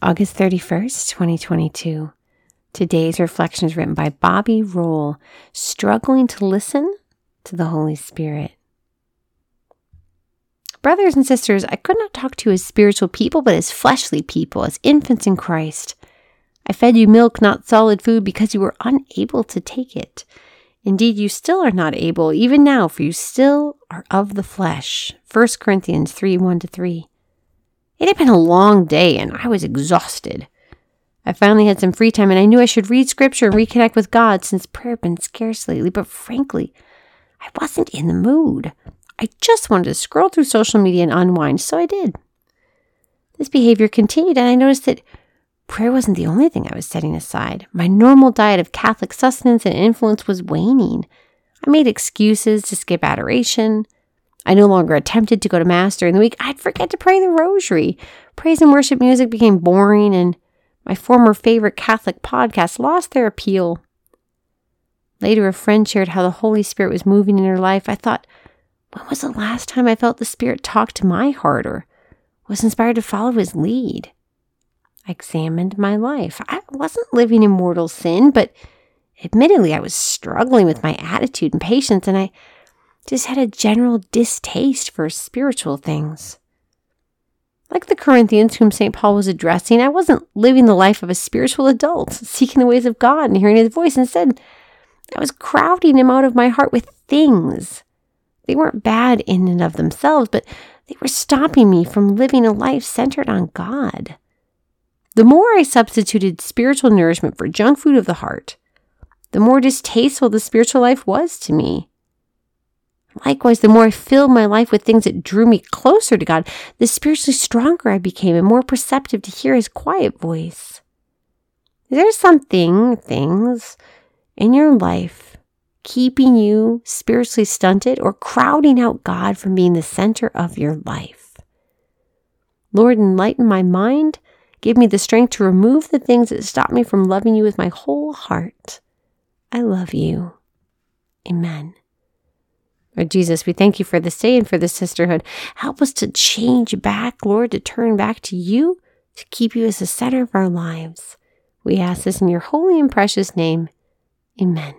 August 31st, 2022. Today's reflection is written by Bobby Roll, struggling to listen to the Holy Spirit. Brothers and sisters, I could not talk to you as spiritual people, but as fleshly people, as infants in Christ. I fed you milk, not solid food, because you were unable to take it. Indeed, you still are not able, even now, for you still are of the flesh. 1 Corinthians 3 1 3. It had been a long day and I was exhausted. I finally had some free time and I knew I should read scripture and reconnect with God since prayer had been scarce lately, but frankly, I wasn't in the mood. I just wanted to scroll through social media and unwind, so I did. This behavior continued and I noticed that prayer wasn't the only thing I was setting aside. My normal diet of Catholic sustenance and influence was waning. I made excuses to skip adoration. I no longer attempted to go to Mass during the week. I'd forget to pray the rosary. Praise and worship music became boring, and my former favorite Catholic podcasts lost their appeal. Later, a friend shared how the Holy Spirit was moving in her life. I thought, when was the last time I felt the Spirit talk to my heart or was inspired to follow his lead? I examined my life. I wasn't living in mortal sin, but admittedly, I was struggling with my attitude and patience, and I just had a general distaste for spiritual things. Like the Corinthians whom St. Paul was addressing, I wasn't living the life of a spiritual adult, seeking the ways of God and hearing his voice. Instead, I was crowding him out of my heart with things. They weren't bad in and of themselves, but they were stopping me from living a life centered on God. The more I substituted spiritual nourishment for junk food of the heart, the more distasteful the spiritual life was to me. Likewise, the more I filled my life with things that drew me closer to God, the spiritually stronger I became and more perceptive to hear His quiet voice. Is there something, things in your life keeping you spiritually stunted or crowding out God from being the center of your life? Lord, enlighten my mind. Give me the strength to remove the things that stop me from loving you with my whole heart. I love you. Amen. Lord Jesus, we thank you for this day and for this sisterhood. Help us to change back, Lord, to turn back to you, to keep you as the center of our lives. We ask this in your holy and precious name. Amen.